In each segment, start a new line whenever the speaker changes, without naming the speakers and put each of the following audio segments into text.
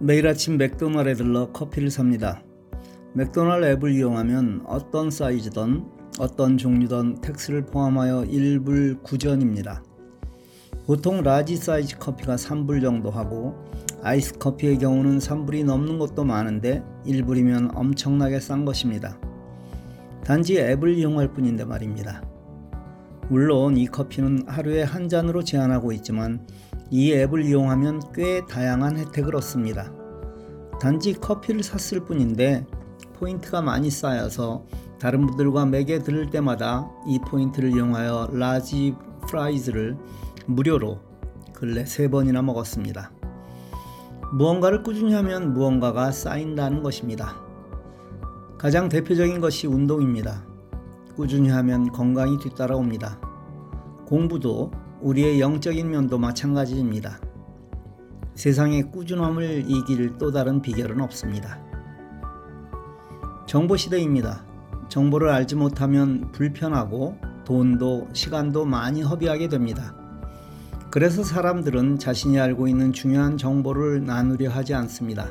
매일 아침 맥도날드에 들러 커피를 삽니다. 맥도날드 앱을 이용하면 어떤 사이즈든 어떤 종류든 tax를 포함하여 1불 9전입니다. 보통 large 사이즈 커피가 3불 정도 하고 아이스 커피의 경우는 3불이 넘는 것도 많은데 1불이면 엄청나게 싼 것입니다. 단지 앱을 이용할 뿐인데 말입니다. 물론 이 커피는 하루에 한 잔으로 제한하고 있지만 이 앱을 이용하면 꽤 다양한 혜택을 얻습니다. 단지 커피를 샀을 뿐인데 포인트가 많이 쌓여서 다른 분들과 맥에 들를 때마다 이 포인트를 이용하여 large fries를 무료로 근래 세 번이나 먹었습니다. 무언가를 꾸준히 하면 무언가가 쌓인다는 것입니다. 가장 대표적인 것이 운동입니다. 꾸준히 하면 건강이 뒤따라옵니다. 공부도 우리의 영적인 면도 마찬가지입니다. 세상의 꾸준함을 이길 또 다른 비결은 없습니다. 정보 시대입니다. 정보를 알지 못하면 불편하고 돈도 시간도 많이 허비하게 됩니다. 그래서 사람들은 자신이 알고 있는 중요한 정보를 나누려 하지 않습니다.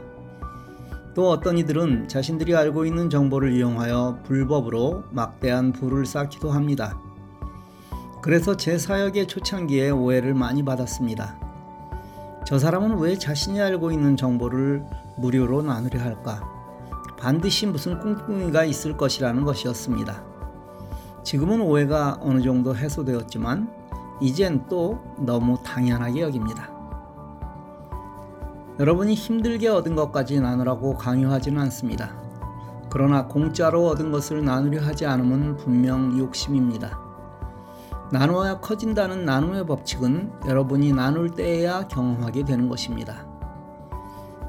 또 어떤 이들은 자신들이 알고 있는 정보를 이용하여 불법으로 막대한 부를 쌓기도 합니다. 그래서 제 사역의 초창기에 오해를 많이 받았습니다. 저 사람은 왜 자신이 알고 있는 정보를 무료로 나누려 할까? 반드시 무슨 꿍꿍이가 있을 것이라는 것이었습니다. 지금은 오해가 어느 정도 해소되었지만 이젠 또 너무 당연하게 여깁니다. 여러분이 힘들게 얻은 것까지 나누라고 강요하지는 않습니다. 그러나 공짜로 얻은 것을 나누려 하지 않음은 분명 욕심입니다. 나누어야 커진다는 나눔의 법칙은 여러분이 나눌 때에야 경험하게 되는 것입니다.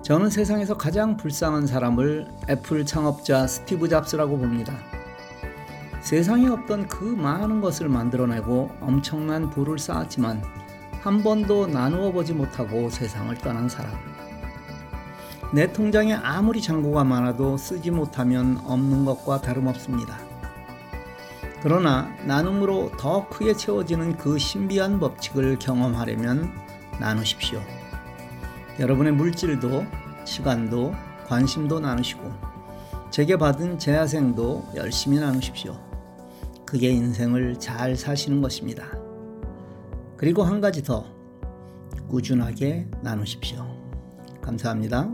저는 세상에서 가장 불쌍한 사람을 애플 창업자 스티브 잡스라고 봅니다. 세상에 없던 그 많은 것을 만들어내고 엄청난 부를 쌓았지만 한 번도 나누어 보지 못하고 세상을 떠난 사람. 내 통장에 아무리 잔고가 많아도 쓰지 못하면 없는 것과 다름없습니다. 그러나 나눔으로 더 크게 채워지는 그 신비한 법칙을 경험하려면 나누십시오. 여러분의 물질도 시간도 관심도 나누시고 제게 받은 재야생도 열심히 나누십시오. 그게 인생을 잘 사시는 것입니다. 그리고 한 가지 더 꾸준하게 나누십시오. 감사합니다.